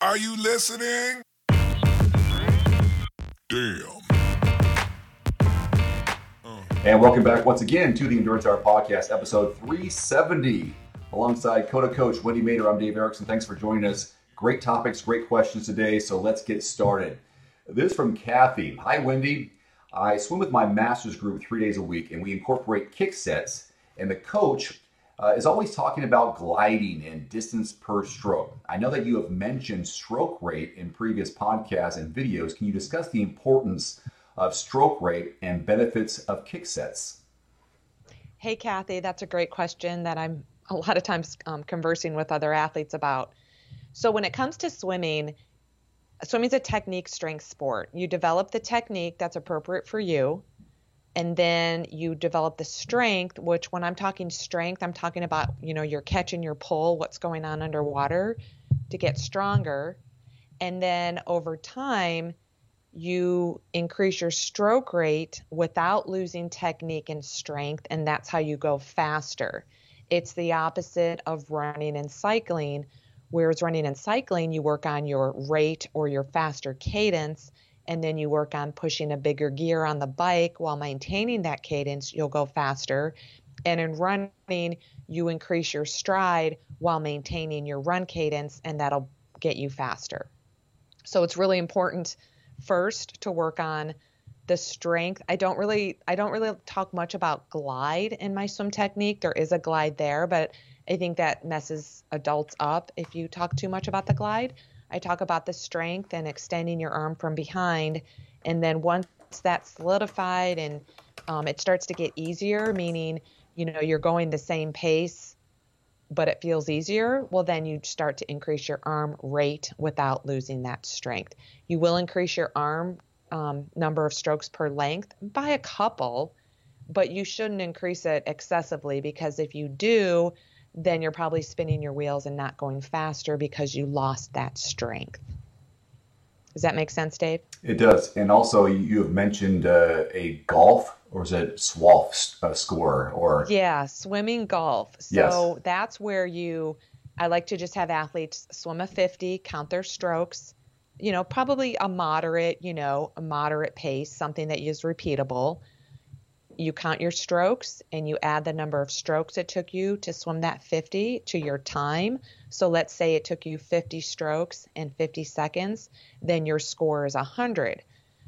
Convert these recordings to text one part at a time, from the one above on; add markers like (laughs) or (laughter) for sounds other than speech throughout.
Are you listening? Damn. And welcome back once again to the Endurance Hour Podcast, episode 370. Alongside Coda Coach Wendy Mader, I'm Dave Erickson. Thanks for joining us. Great topics, great questions today, so let's get started. This from Kathy. Hi, Wendy. I swim with my master's group three days a week, and we incorporate kick sets. And the coach uh, is always talking about gliding and distance per stroke. I know that you have mentioned stroke rate in previous podcasts and videos. Can you discuss the importance of stroke rate and benefits of kick sets? Hey, Kathy, that's a great question that I'm a lot of times um, conversing with other athletes about. So, when it comes to swimming, swimming is a technique strength sport. You develop the technique that's appropriate for you, and then you develop the strength, which when I'm talking strength, I'm talking about, you know, your catch and your pull, what's going on underwater to get stronger. And then over time, you increase your stroke rate without losing technique and strength, and that's how you go faster. It's the opposite of running and cycling, whereas running and cycling, you work on your rate or your faster cadence, and then you work on pushing a bigger gear on the bike while maintaining that cadence, you'll go faster. And in running, you increase your stride while maintaining your run cadence, and that'll get you faster. So it's really important first to work on the strength. I don't really I don't really talk much about glide in my swim technique. There is a glide there, but I think that messes adults up if you talk too much about the glide. I talk about the strength and extending your arm from behind, and then once that's solidified and um, it starts to get easier, meaning you know you're going the same pace, but it feels easier. Well, then you start to increase your arm rate without losing that strength. You will increase your arm um, number of strokes per length by a couple, but you shouldn't increase it excessively because if you do, then you're probably spinning your wheels and not going faster because you lost that strength. Does that make sense, Dave? It does. And also, you have mentioned uh, a golf or is it SWOLF uh, score or yeah, swimming golf. So yes. that's where you. I like to just have athletes swim a 50, count their strokes, you know, probably a moderate, you know, a moderate pace, something that is repeatable. You count your strokes and you add the number of strokes it took you to swim that 50 to your time. So let's say it took you 50 strokes in 50 seconds, then your score is 100.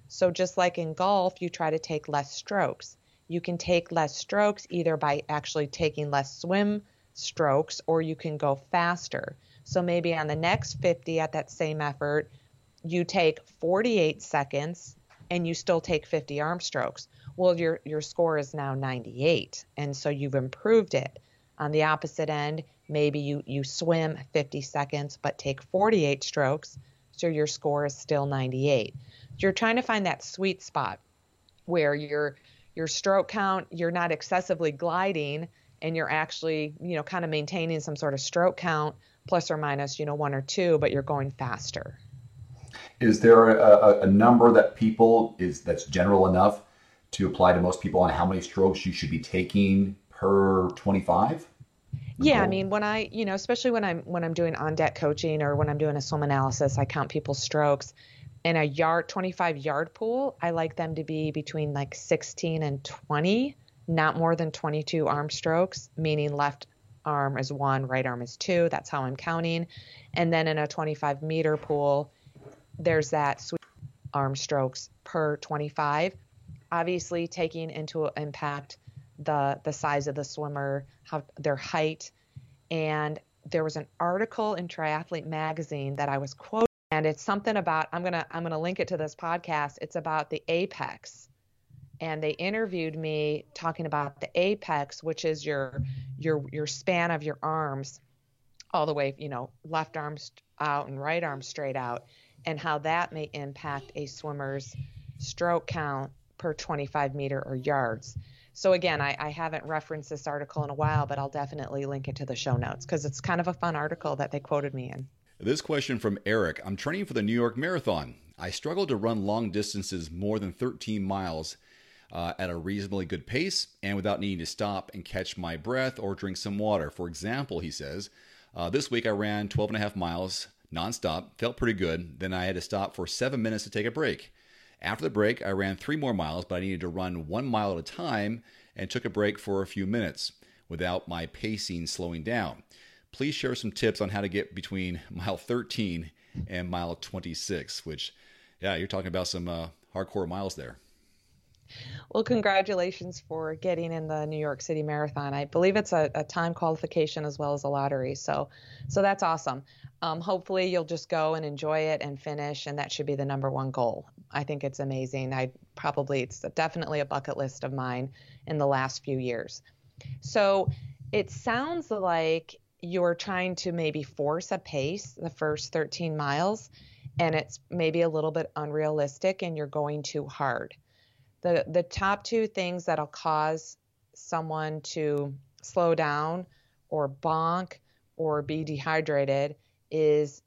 So just like in golf, you try to take less strokes. You can take less strokes either by actually taking less swim strokes or you can go faster. So maybe on the next 50 at that same effort, you take 48 seconds and you still take 50 arm strokes. Well, your your score is now 98, and so you've improved it. On the opposite end, maybe you you swim 50 seconds but take 48 strokes, so your score is still 98. You're trying to find that sweet spot where your your stroke count, you're not excessively gliding and you're actually, you know, kind of maintaining some sort of stroke count plus or minus, you know, one or two, but you're going faster. Is there a, a, number that people is that's general enough to apply to most people on how many strokes you should be taking per 25? Yeah, I mean, when I, you know, especially when I'm when I'm doing on deck coaching or when I'm doing a swim analysis, I count people's strokes. In a yard 25 yard pool, I like them to be between like 16 and 20, not more than 22 arm strokes, meaning left arm is one, right arm is two. That's how I'm counting. And then in a 25 meter pool, there's that sweet arm strokes per 25 obviously taking into impact the the size of the swimmer how their height. And there was an article in triathlete magazine that i was quoting and it's something about i'm gonna i'm gonna link it to this podcast. It's about the ape index. And they interviewed me talking about the ape index which is your your your span of your arms all the way you know left arms out and right arm straight out and how that may impact a swimmer's stroke count per 25 meter or yards. So again, I, I, haven't referenced this article in a while, but I'll definitely link it to the show notes because it's kind of a fun article that they quoted me in. This question from Eric I'm training for the New York Marathon. I struggle to run long distances more than 13 miles uh, at a reasonably good pace and without needing to stop and catch my breath or drink some water. For example, he says, uh, this week I ran 12 and a half miles nonstop. Felt pretty good. Then I had to stop for seven minutes to take a break. After the break, I ran three more miles, but I needed to run one mile at a time and took a break for a few minutes without my pacing slowing down. Please share some tips on how to get between (laughs) mile 13 and mile 26, which, yeah, you're talking about some uh, hardcore miles there. Well, congratulations for getting in the New York City Marathon. I believe it's a, a time qualification as well as a lottery. So, so that's awesome. Um, hopefully, you'll just go and enjoy it and finish, and that should be the number one goal. I think it's amazing. I probably it's definitely a bucket list of mine in the last few years. So, it sounds like you're trying to maybe force a pace the first 13 miles, and it's maybe a little bit unrealistic, and you're going too hard the the top two things that'll cause someone to slow down or bonk or be dehydrated is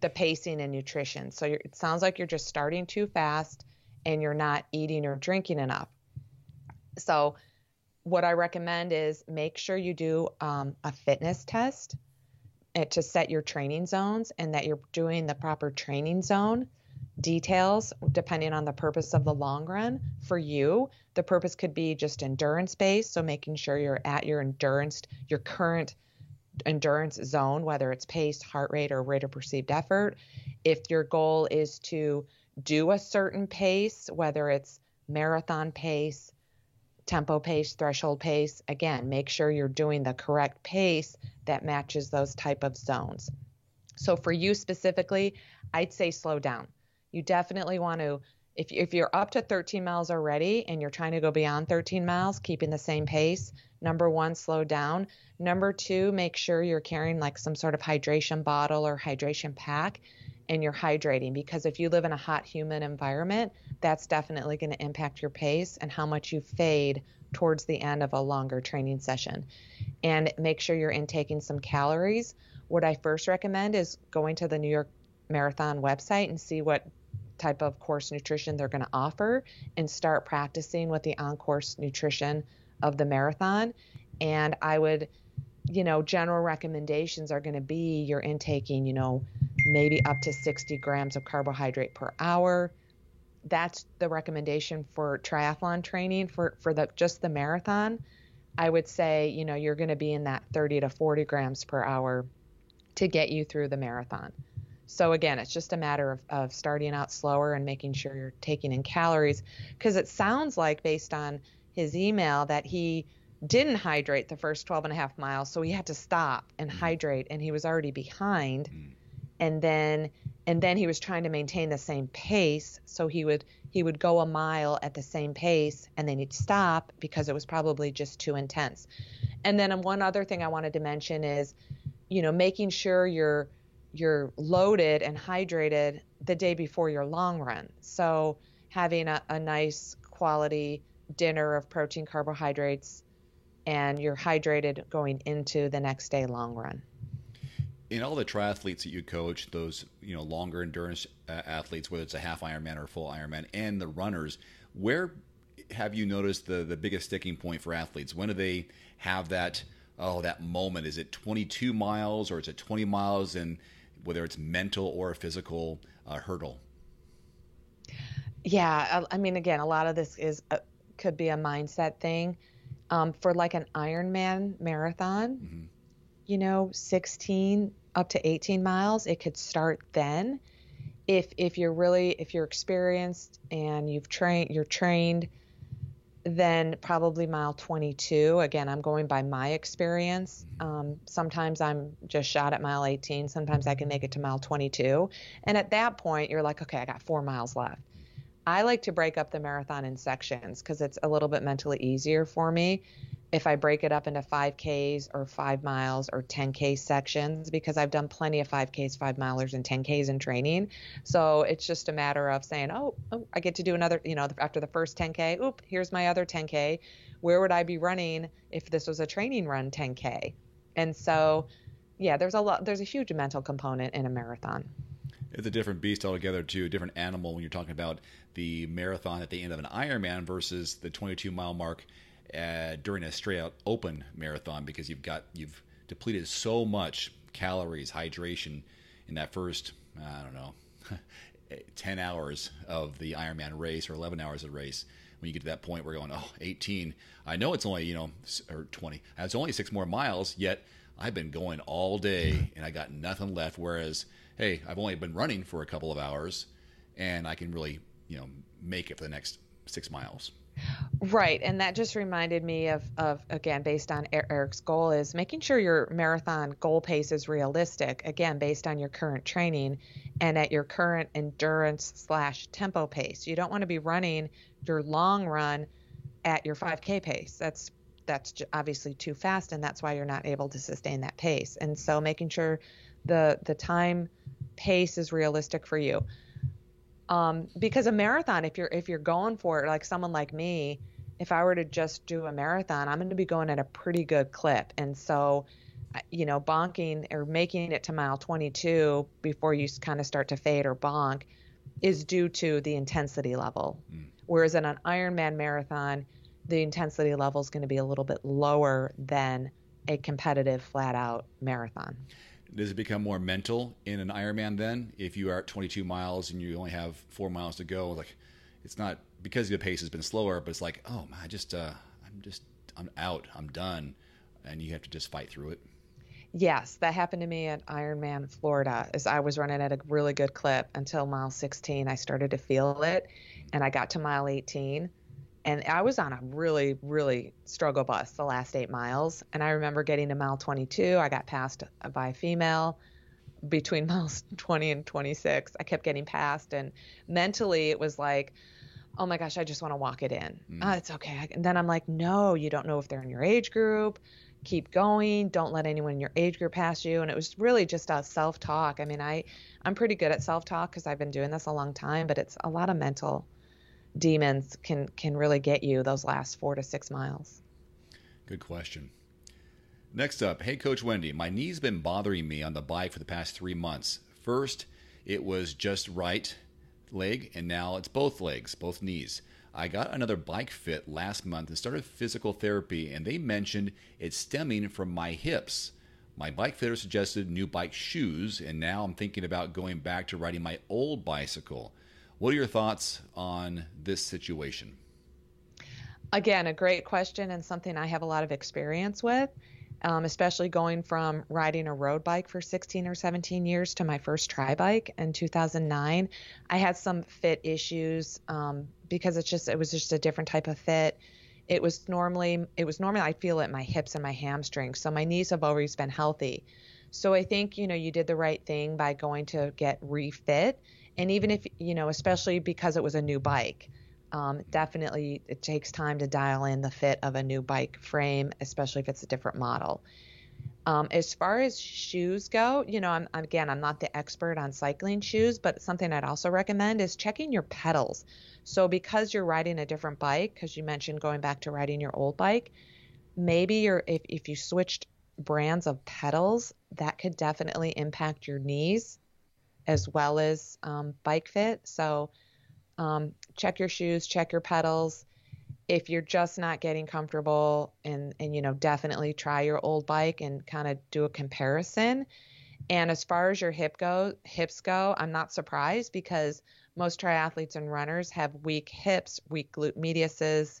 the pacing and nutrition. So it sounds like you're just starting too fast and you're not eating or drinking enough. So what I recommend is make sure you do um, a fitness test eh, to set your training zones and that you're doing the proper training zone details depending on the purpose of the long run for you. The purpose could be just endurance based, so making sure you're at your endurance, your current endurance zone, whether it's pace, heart rate, or rate of perceived effort. If your goal is to do a certain pace, whether it's marathon pace, tempo pace, threshold pace, again, make sure you're doing the correct pace that matches those type of zones. So for you specifically, I'd say slow down you definitely want to if, if you're up to 13 miles already and you're trying to go beyond 13 miles keeping the same pace number one slow down. Number two make sure you're carrying like some sort of hydration bottle or hydration pack and you're hydrating because if you live in a hot humid environment that's definitely going to impact your pace and how much you fade towards the end of a longer training session. And make sure you're intaking some calories. What i first recommend is going to the new york marathon website and see what type of course nutrition they're going to offer and start practicing with the on course nutrition of the marathon. And I would, you know, general recommendations are going to be you're intaking, you know, maybe up to 60 grams of carbohydrate per hour. That's the recommendation for triathlon training for, for the just the marathon. I would say, you know, you're going to be in that 30 to 40 grams per hour to get you through the marathon. So again, it's just a matter of, of starting out slower and making sure you're taking in calories because it sounds like based on his email that he didn't hydrate the first 12 and a half miles so he had to stop and mm. hydrate and he was already behind mm. and then and then he was trying to maintain the same pace so he would he would go a mile at the same pace and then he'd stop because it was probably just too intense and then one other thing i wanted to mention is you know making sure you're you're loaded and hydrated the day before your long run. So having a, a nice quality dinner of protein carbohydrates and you're hydrated going into the next day long run. In all the triathletes that you coach, those you know longer endurance uh, athletes, whether it's a half Ironman or full Ironman, and the runners, where have you noticed the the biggest sticking point for athletes? When do they have that oh that moment? Is it 22 miles or is it 20 miles? And whether it's mental or a physical uh, hurdle? Yeah, I mean, again, a lot of this is a, could be a mindset thing. Um, for like an Ironman marathon, mm-hmm. you know, 16 up to 18 miles, it could start then. If if you're really if you're experienced and you've trained, you're trained then probably mile 22. Again, I'm going by my experience. Um, sometimes I'm just shot at mile 18. Sometimes I can make it to mile 22. And at that point, you're like, okay, I got four miles left. I like to break up the marathon in sections because it's a little bit mentally easier for me if I break it up into 5Ks or 5 miles or 10K sections because I've done plenty of 5Ks, 5 milers, and 10Ks in training. So it's just a matter of saying, oh, oh, I get to do another, you know, after the first 10K, oop, here's my other 10K. Where would I be running if this was a training run 10K? And so, yeah, there's a lot, there's a huge mental component in a marathon. It's a different beast altogether, too, a different animal when you're talking about the marathon at the end of an Ironman versus the 22 mile mark uh, during a straight out open marathon because you've got you've depleted so much calories, hydration, in that first, I don't know, (laughs) 10 hours of the Ironman race or 11 hours of the race. When you get to that point, we're going, oh, 18. I know it's only, you know, or 20. It's only six more miles, yet I've been going all day (laughs) and I got nothing left. Whereas, hey, I've only been running for a couple of hours and I can really, you know, make it for the next six miles. Right, and that just reminded me of, of again, based on Eric's goal, is making sure your marathon goal pace is realistic. Again, based on your current training and at your current endurance slash tempo pace. You don't want to be running your long run at your 5K pace. That's that's obviously too fast, and that's why you're not able to sustain that pace. And so, making sure the the time pace is realistic for you. Um, because a marathon, if you're if you're going for it, like someone like me, if I were to just do a marathon, I'm going to be going at a pretty good clip, and so, you know, bonking or making it to mile 22 before you kind of start to fade or bonk is due to the intensity level. Mm. Whereas in an Ironman marathon, the intensity level is going to be a little bit lower than a competitive flat out marathon. Does it become more mental in an Ironman then? If you are at 22 miles and you only have four miles to go, like it's not because the pace has been slower, but it's like, oh man, I just, uh, I'm just, I'm out, I'm done, and you have to just fight through it. Yes, that happened to me at Ironman Florida. As I was running at a really good clip until mile 16, I started to feel it, and I got to mile 18, and I was on a really, really struggle bus the last eight miles. And I remember getting to mile 22. I got passed by a female between (laughs) miles 20 and 26. I kept getting passed. And mentally, it was like, oh my gosh, I just want to walk it in. Mm. Oh, it's okay. And then I'm like, no, you don't know if they're in your age group. Keep going. Don't let anyone in your age group pass you. And it was really just a self talk. I mean, I, I'm pretty good at self talk because I've been doing this a long time, but it's a lot of mental demons can can really get you those last four to six miles. Good question. Next up, hey Coach Wendy, my knee's been bothering me on the bike for the past three months. First, it was just right leg, and now it's both legs, both knees. I got another bike fit last month and started physical therapy, and they mentioned it's stemming from my hips. My bike fitter suggested new bike shoes, and now I'm thinking about going back to riding my old bicycle. What are your thoughts on this situation? Again, a great question and something I have a lot of experience with, um, especially going from riding a road bike for 16 or 17 years to my first tri bike in 2009. I had some fit issues um, because it's just it was just a different type of fit. It was normally it was normally I feel it in my hips and my hamstrings, so my knees have always been healthy. So I think you know you did the right thing by going to get refit and even if you know especially because it was a new bike um, definitely it takes time to dial in the fit of a new bike frame especially if it's a different model. Um, as far as shoes go you know I'm, again i'm not the expert on cycling shoes but something i'd also recommend is checking your pedals. So because you're riding a different bike because you mentioned going back to riding your old bike maybe you're if, if you switched brands of pedals that could definitely impact your knees as well as um, bike fit. So um, check your shoes, check your pedals. If you're just not getting comfortable, and and you know definitely try your old bike and kind of do a comparison. And as far as your hip go, hips go, I'm not surprised because most triathletes and runners have weak hips, weak glute mediuses,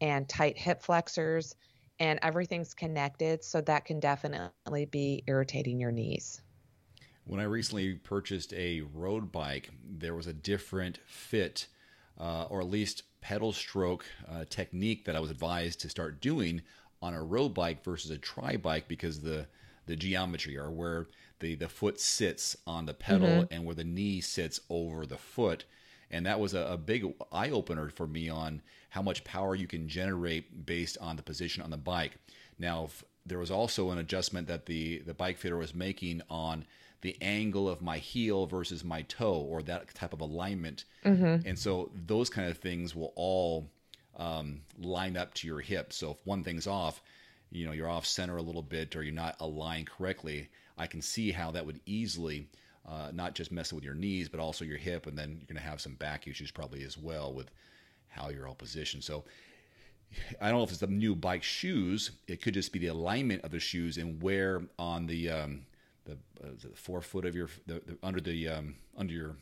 and tight hip flexors, and everything's connected. So that can definitely be irritating your knees. When I recently purchased a road bike, there was a different fit, uh, or at least pedal stroke uh, technique that I was advised to start doing on a road bike versus a tri bike because the the geometry or where the the foot sits on the pedal mm-hmm. and where the knee sits over the foot and that was a, a big eye opener for me on how much power you can generate based on the position on the bike now there was also an adjustment that the the bike fitter was making on the angle of my heel versus my toe or that type of alignment. Mm-hmm. And so those kind of things will all um, line up to your hip. So if one thing's off, you know, you're off center a little bit or you're not aligned correctly, I can see how that would easily uh, not just mess with your knees, but also your hip. And then you're going to have some back issues probably as well with how you're all positioned. So I don't know if it's the new bike shoes. It could just be the alignment of the shoes and where on the um, the, uh, the forefoot of your the, the under the um, under your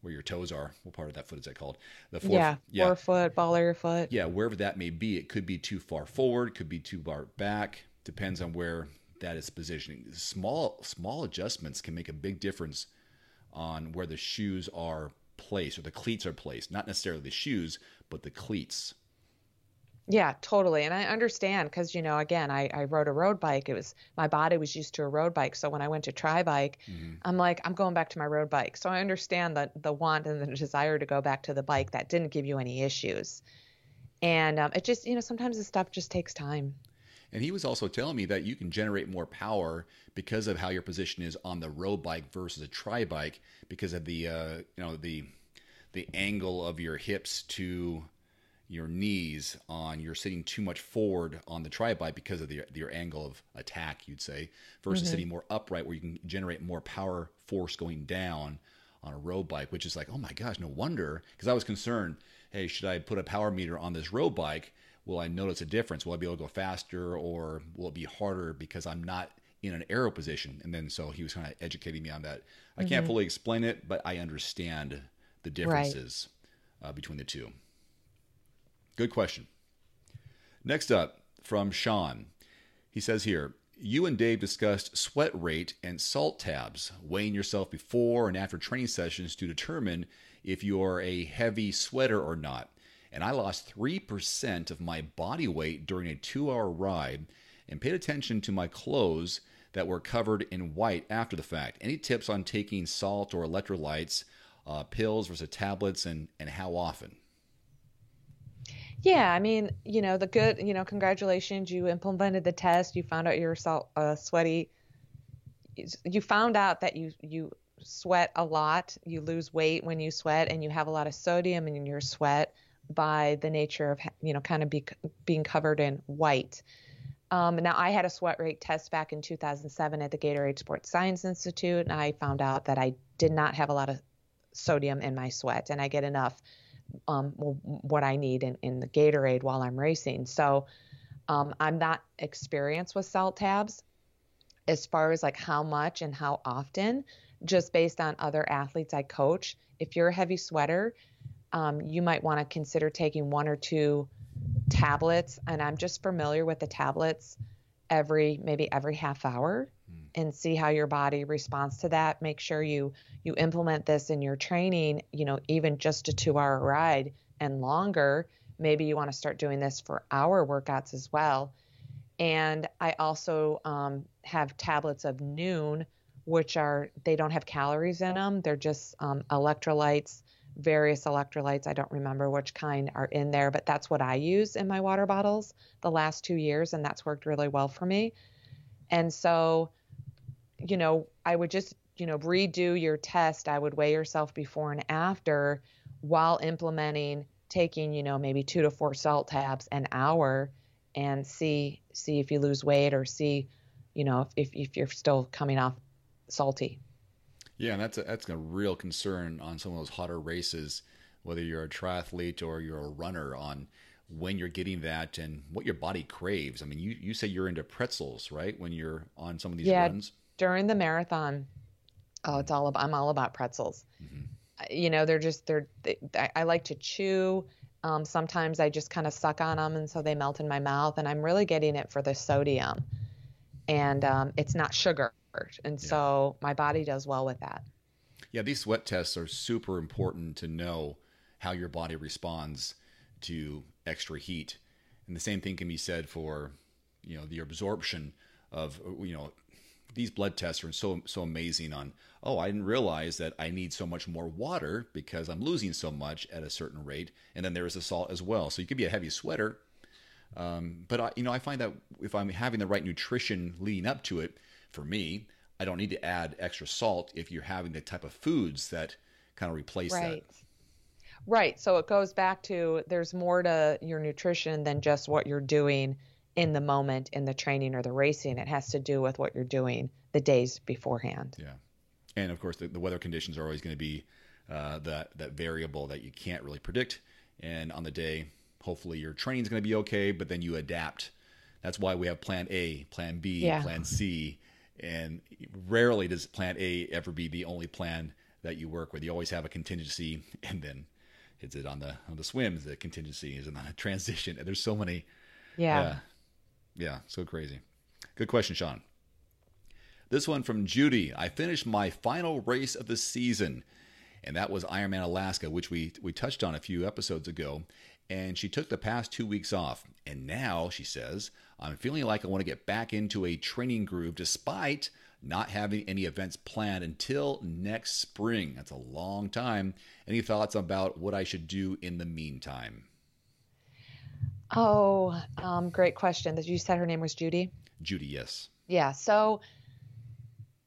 where your toes are. What part of that foot is that called? The four, yeah, yeah, forefoot, ball of your foot. Yeah, wherever that may be, it could be too far forward, could be too far back. Depends on where that is positioning. Small small adjustments can make a big difference on where the shoes are placed or the cleats are placed. Not necessarily the shoes, but the cleats. Yeah, totally. And I understand because, you know, again, I, I rode a road bike. It was my body was used to a road bike. So when I went to tri bike, mm-hmm. I'm like, I'm going back to my road bike. So I understand the, the want and the desire to go back to the bike that didn't give you any issues. And um, it just, you know, sometimes this stuff just takes time. And he was also telling me that you can generate more power because of how your position is on the road bike versus a tri bike because of the, uh, you know, the, the angle of your hips to your knees on you're sitting too much forward on the tri bike because of the, your angle of attack you'd say versus mm-hmm. sitting more upright where you can generate more power force going down on a road bike which is like oh my gosh no wonder because i was concerned hey should i put a power meter on this road bike will i notice a difference will i be able to go faster or will it be harder because i'm not in an aero position and then so he was kind of educating me on that i mm-hmm. can't fully explain it but i understand the differences right. uh, between the two Good question. Next up from Sean. He says here, you and Dave discussed sweat rate and salt tabs, weighing yourself before and after training sessions to determine if you are a heavy sweater or not. And I lost 3% of my body weight during a two hour ride and paid attention to my clothes that were covered in white after the fact. Any tips on taking salt or electrolytes, uh, pills versus tablets, and, and how often? Yeah, I mean, you know, the good, you know, congratulations, you implemented the test, you found out you're salt, uh, sweaty. You found out that you you sweat a lot, you lose weight when you sweat, and you have a lot of sodium in your sweat by the nature of you know kind of be, being covered in white. Um, now, I had a sweat rate test back in 2007 at the Gatorade Sports Science Institute, and I found out that I did not have a lot of sodium in my sweat, and I get enough um, what I need in, in the Gatorade while I'm racing. So um, I'm not experienced with salt tabs as far as like how much and how often, just based on other athletes I coach. If you're a heavy sweater, um, you might want to consider taking one or two tablets. And I'm just familiar with the tablets every maybe every half hour and see how your body responds to that. Make sure you you implement this in your training, you know, even just a 2-hour ride and longer. Maybe you want to start doing this for hour workouts as well. And I also um, have tablets of Nuun, which are they don't have calories in them. They're just um, electrolytes, various electrolytes. I don't remember which kind are in there, but that's what I use in my water bottles the last two years, and that's worked really well for me. And so you know, I would just, you know, redo your test. I would weigh yourself before and after while implementing taking, you know, maybe two to four salt tabs an hour and see see if you lose weight or see, you know, if if you're still coming off salty. Yeah, and that's a, that's a real concern on some of those hotter races, whether you're a triathlete or you're a runner on when you're getting that and what your body craves. I mean, you, you say you're into pretzels, right? When you're on some of these yeah, runs during the marathon, oh, it's all about, I'm all about pretzels. Mm-hmm. You know, they're just, they're, they, I like to chew. Um, sometimes I just kind of suck on them and so they melt in my mouth and I'm really getting it for the sodium and um, it's not sugar. And yeah. so my body does well with that. Yeah, these sweat tests are super important to know how your body responds to extra heat. And the same thing can be said for, you know, the absorption of, you know, these blood tests are so so amazing on oh i didn't realize that i need so much more water because i'm losing so much at a certain rate. And then there is the salt as well. So you could be a heavy sweater. Um, but I, you know i find that if i'm having the right nutrition leading up to it for me i don't need to add extra salt if you're having the type of foods that kind of replace right. that right. So it goes back to there's more to your nutrition than just what you're doing in the moment in the training or the racing. It has to do with what you're doing the days beforehand. Yeah. And of course, the, the weather conditions are always going to be uh, that, that variable that you can't really predict. And on the day, hopefully your training is going to be okay, but then you adapt. That's why we have plan A, plan B, yeah. plan C, and rarely does plan A ever be the only plan that you work with. You always have a contingency, (laughs) and then is it on the on the swims? The contingency is in the (laughs) transition. There's so many. Yeah. Yeah, yeah so crazy. Good question, Sean. This one from Judy. I finished my final race of the season, and that was Ironman Alaska, which we we touched on a few episodes ago. And she took the past two weeks off, and now she says, "I'm feeling like I want to get back into a training groove, despite." not having any events planned until next spring. That's a long time. Any thoughts about what I should do in the meantime? Oh, um, great question. That You said her name was Judy? Judy, yes. Yeah. So,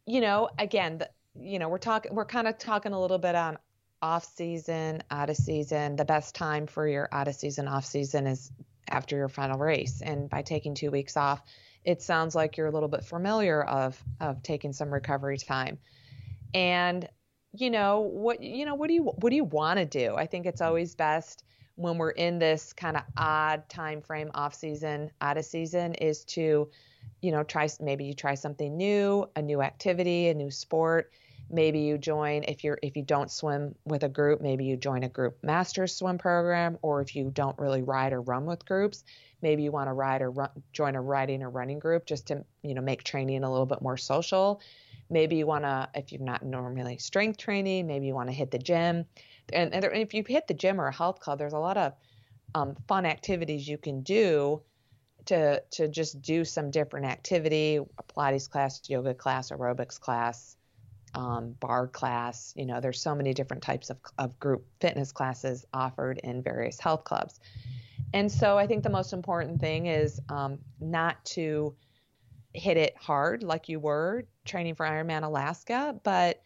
you know, again, the, you know, we're talking, we're kind of talking a little bit on off season, out of season. The best time for your out of season, off season is after your final race. And by taking two weeks off, it sounds like you're a little bit familiar of of taking some recovery time. And you know what you know what do you what do you want to do? I think it's always best when we're in this kind of odd time frame off season, out of season is to you know try maybe you try something new, a new activity, a new sport. Maybe you join if you're if you don't swim with a group maybe you join a group master swim program or if you don't really ride or run with groups maybe you want to ride or run, join a riding or running group just to you know make training a little bit more social. Maybe you want to if you're not normally strength training maybe you want to hit the gym and, and, if you hit the gym or a health club there's a lot of um, fun activities you can do to to just do some different activity a pilates class yoga class aerobics class um, barre class. You know, there's so many different types of, of group fitness classes offered in various health clubs. And so I think the most important thing is um, not to hit it hard like you were training for Ironman Alaska, but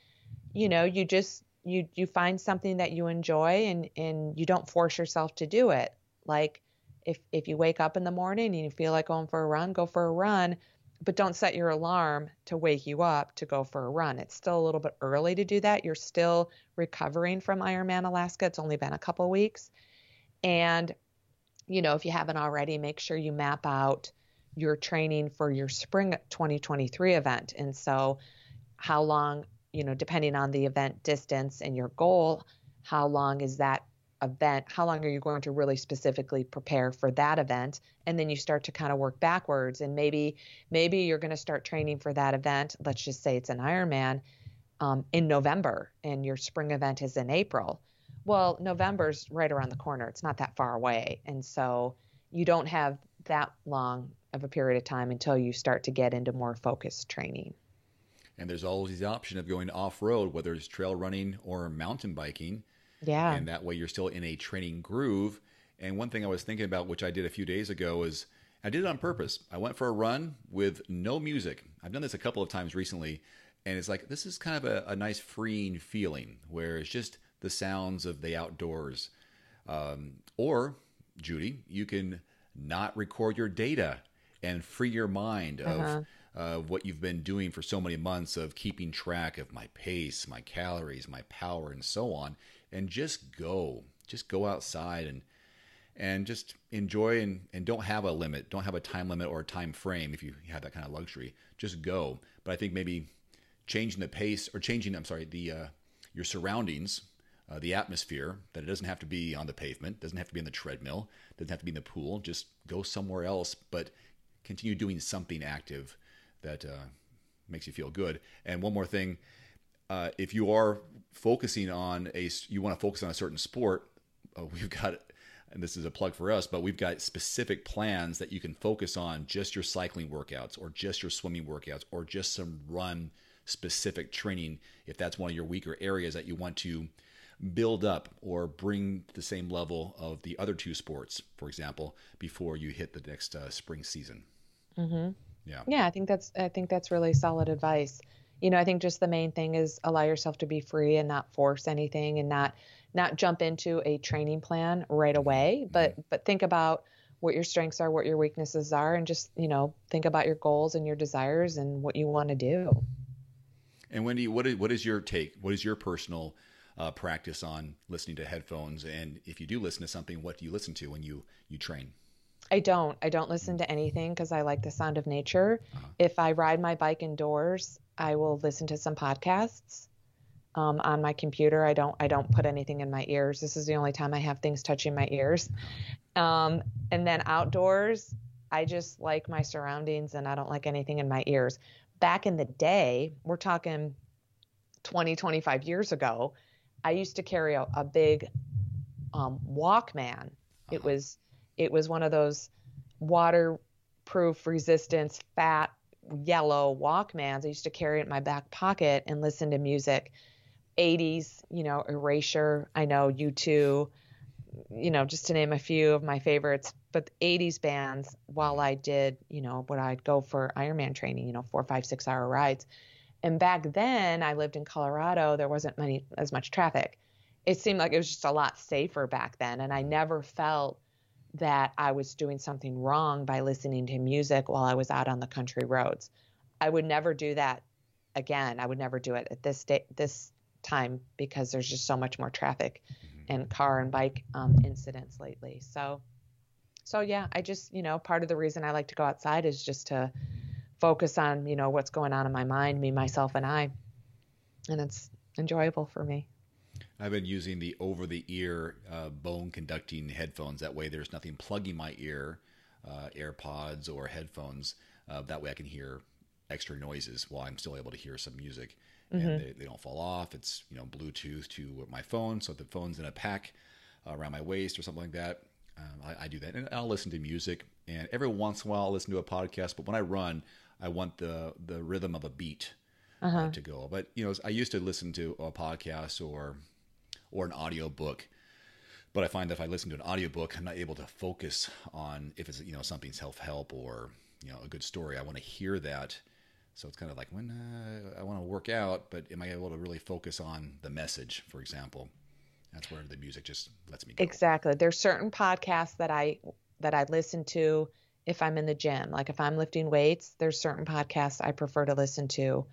you know, you just you you find something that you enjoy and and you don't force yourself to do it. Like if if you wake up in the morning and you feel like going for a run, go for a run but don't set your alarm to wake you up to go for a run. It's still a little bit early to do that. You're still recovering from Ironman Alaska. It's only been a couple weeks. And, you know, if you haven't already, make sure you map out your training for your spring 2023 event. And so, how long, you know, depending on the event distance and your goal, how long is that event, how long are you going to really specifically prepare for that event? And then you start to kind of work backwards. And maybe maybe you're going to start training for that event. Let's just say it's an Ironman um, in November, and your spring event is in April. Well, November's right around the corner. It's not that far away, and so you don't have that long of a period of time until you start to get into more focused training. And there's always the option of going off road, whether it's trail running or mountain biking yeah. And that way you're still in a training groove. And one thing I was thinking about, which I did a few days ago, is I did it on purpose. I went for a run with no music. I've done this a couple of times recently, and it's like this is kind of a, a nice freeing feeling where it's just the sounds of the outdoors. Um, or, Judy, you can not record your data and free your mind of uh, what you've been doing for so many months of keeping track of my pace, my calories, my power, and so on and just go. Just go outside and and just enjoy and, and don't have a limit. Don't have a time limit or a time frame if you have that kind of luxury. Just go. But I think maybe changing the pace or changing, I'm sorry, the uh, your surroundings, uh, the atmosphere, that it doesn't have to be on the pavement, doesn't have to be in the treadmill, doesn't have to be in the pool. Just go somewhere else, but continue doing something active that uh, makes you feel good. And one more thing, uh, if you are focusing on a, you want to focus on a certain sport, uh, (laughs) we've got, and this is a plug for us, but we've got specific plans that you can focus on just your cycling workouts or just your swimming workouts or just some run specific training if that's one of your weaker areas that you want to build up or bring the same level of the other two sports, for example, before you hit the next uh, spring season. Mm-hmm. Yeah. Yeah, I think that's I think that's really solid advice you know, I think just the main thing is allow yourself to be free and not force anything and not not jump into a training plan right away, but mm-hmm. but think about what your strengths are, what your weaknesses are, and just you know think about your goals and your desires and what you want to do. And Wendy, what is what is your take? What is your personal uh, practice on listening to headphones? And if you do listen to something, what do you listen to when you you train? I don't. I don't listen to anything because I like the sound of nature. Uh-huh. If I ride my bike indoors, I will listen to some podcasts um, on my computer. I don't. I don't put anything in my ears. This is the only time I have things touching my ears. Um, and then outdoors, I just like my surroundings and I don't like anything in my ears. Back in the day, we're talking 20, 25 years ago, I used to carry a, a big um, Walkman. It Uh-huh. was it was one of those waterproof resistance fat yellow Walkmans. I used to carry it in my back pocket and listen to music. 80s, you know, Erasure, I know U2, you know, just to name a few of my favorites, but 80s bands while I did, you know, what I'd go for Ironman training, you know, four, five, six hour rides. And back then I lived in Colorado, there wasn't many as much traffic. It seemed like it was just a lot safer back then. And I never felt that I was doing something wrong by listening to music while I was out on the country roads. I would never do that again. I would never do it at this day, this time because there's just so much more traffic and car and bike um, incidents lately. So, so yeah, I just you know part of the reason I like to go outside is just to focus on you know what's going on in my mind, me, myself, and I, and it's enjoyable for me. I've been using the over the ear uh, bone conducting headphones. That way, there's nothing plugging my ear, uh, AirPods or headphones. Uh, that way, I can hear extra noises while I'm still able to hear some music. And they, they don't fall off. It's you know Bluetooth to my phone, so the phone's in a pack around my waist or something like that. Um, I, I do that, and I'll listen to music. And every once in a while, I'll listen to a podcast. But when I run, I want the the rhythm of a beat uh, to go. But you know, I used to listen to a podcast or or an audio book. But I find that if I listen to an audiobook, I'm not able to focus on if it's you know something self help or you know a good story. I want to hear that. So it's kind of like when uh, I want to work out, but am I able to really focus on the message, for example? That's where the music just lets me go. Exactly. There's certain podcasts that I that I listen to if I'm in the gym. Like if I'm lifting weights, there's certain podcasts I prefer to listen to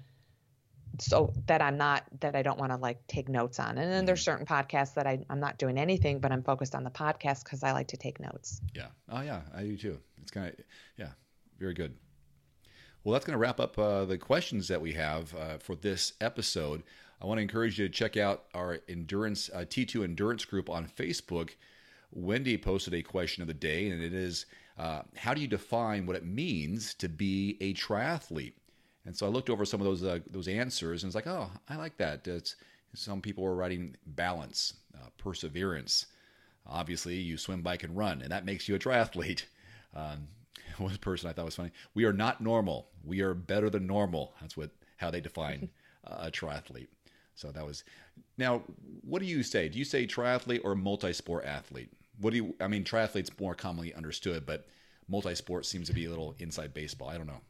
so that I'm not that I don't want to like take notes on. And then there's certain podcasts that I, I'm not doing anything, but I'm focused on the podcast because I like to take notes. Yeah. Oh yeah, I do too. It's kind of yeah, very good. Well, that's going to wrap up uh, the questions that we have uh, for this episode. I want to encourage you to check out our endurance uh, T2 endurance group on Facebook. Wendy posted a question of the day, and it is, uh, "How do you define what it means to be a triathlete?" And so I looked over some of those uh, those answers, and it's like, "Oh, I like that." It's, some people were writing balance, uh, perseverance. Obviously, you swim, bike, and run, and that makes you a triathlete. (laughs) Um, one person I thought was funny. We are not normal. We are better than normal. That's what how they define (laughs) uh, a triathlete. So that was. Now, what do you say? Do you say triathlete or multi-sport athlete? What do you? I mean, triathlete's more commonly understood, but multi-sport seems to be a little inside baseball. I don't know.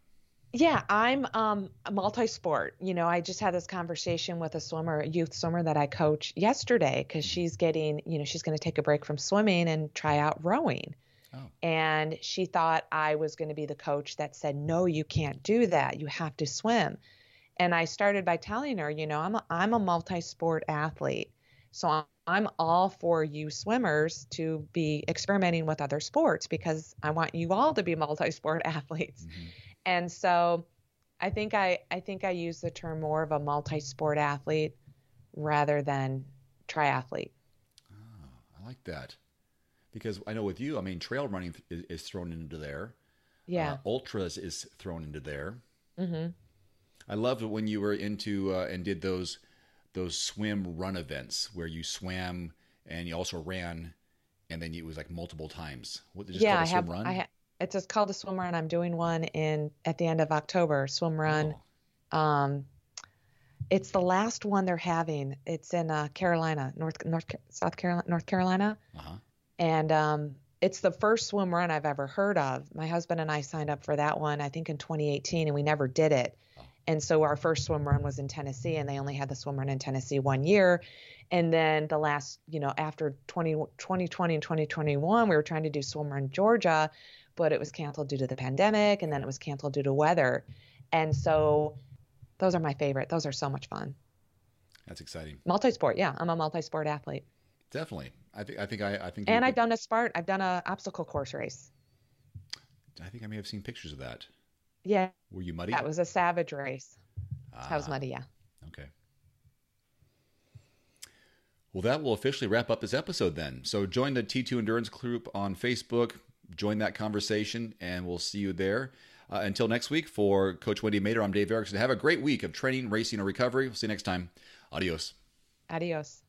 Yeah, I'm um, a multi-sport. You know, I just had this conversation with a swimmer, a youth swimmer that I coach yesterday because she's getting, you know, she's going to take a break from swimming and try out rowing. Oh. And she thought I was going to be the coach that said, no, you can't do that. You have to swim. And I started by telling her, you know, I'm a, I'm a multi-sport athlete. So I'm, I'm all for you swimmers to be experimenting with other sports because I want you all to be multi-sport (laughs) athletes. Mhm. And so I think I I think I use the term more of a multi-sport athlete rather than triathlete. Oh, I like that because I know with you, I mean, trail running is, is thrown into there. Yeah. Uh, ultras is thrown into there. mhm. I loved it when you were into uh, and did those those swim run events where you swam and you also ran, and then it was like multiple times. What did it just Yeah, I a swim have run? I ha- it's just called a swim run. I'm doing one in at the end of October, swim run. Oh, Um it's the last one they're having. It's in uh, Carolina, North North South Carolina, North Carolina. uh-huh. and um, it's the first swim run I've ever heard of. My husband and I signed up for that one, I think in 2018, and we never did it. And so our first swim run was in Tennessee, and they only had the swim run in Tennessee one year. And then the last, you know, after 20, 2020 and 2021, we were trying to do swim run Georgia, but it was canceled due to the pandemic, and then it was canceled due to weather. And so those are my favorite. Those are so much fun. That's exciting. Multi-sport, yeah. I'm a multi-sport athlete. Definitely. I think I think I, I think And I've done a Spart. I've done a obstacle course race. I think I may have seen pictures of that. Yeah. Were you muddy? That was a savage race. ah, That was muddy, yeah. Okay. Well, that will officially wrap up this episode then. So join the T2 Endurance group on Facebook, join that conversation, and we'll see you there. Uh, until next week, for Coach Wendy Mader, I'm Dave Erickson. Have a great week of training, racing, or recovery. We'll see you next time. Adios. Adios.